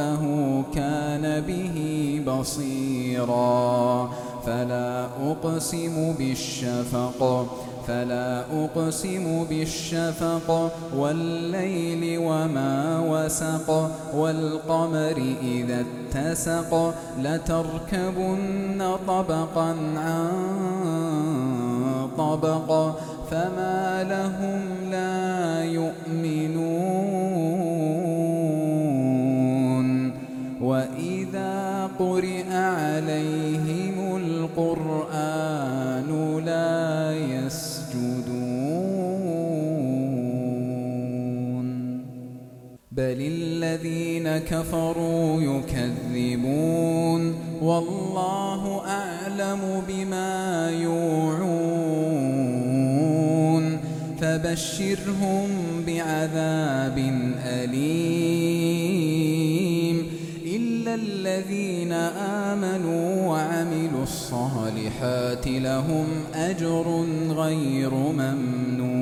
ربه كان به بصيرا. فلا أقسم بالشفق فلا أقسم بالشفق. والليل وما وسق والقمر إذا اتسق. لتركبن طبقا عن طبق فما لهم وإذا قرئ عليهم القرآن لا يسجدون بل الذين كفروا يكذبون والله أعلم بما يوعون فبشرهم بعذاب أليم الذين آمنوا وعملوا الصالحات لهم أجر غير ممنون.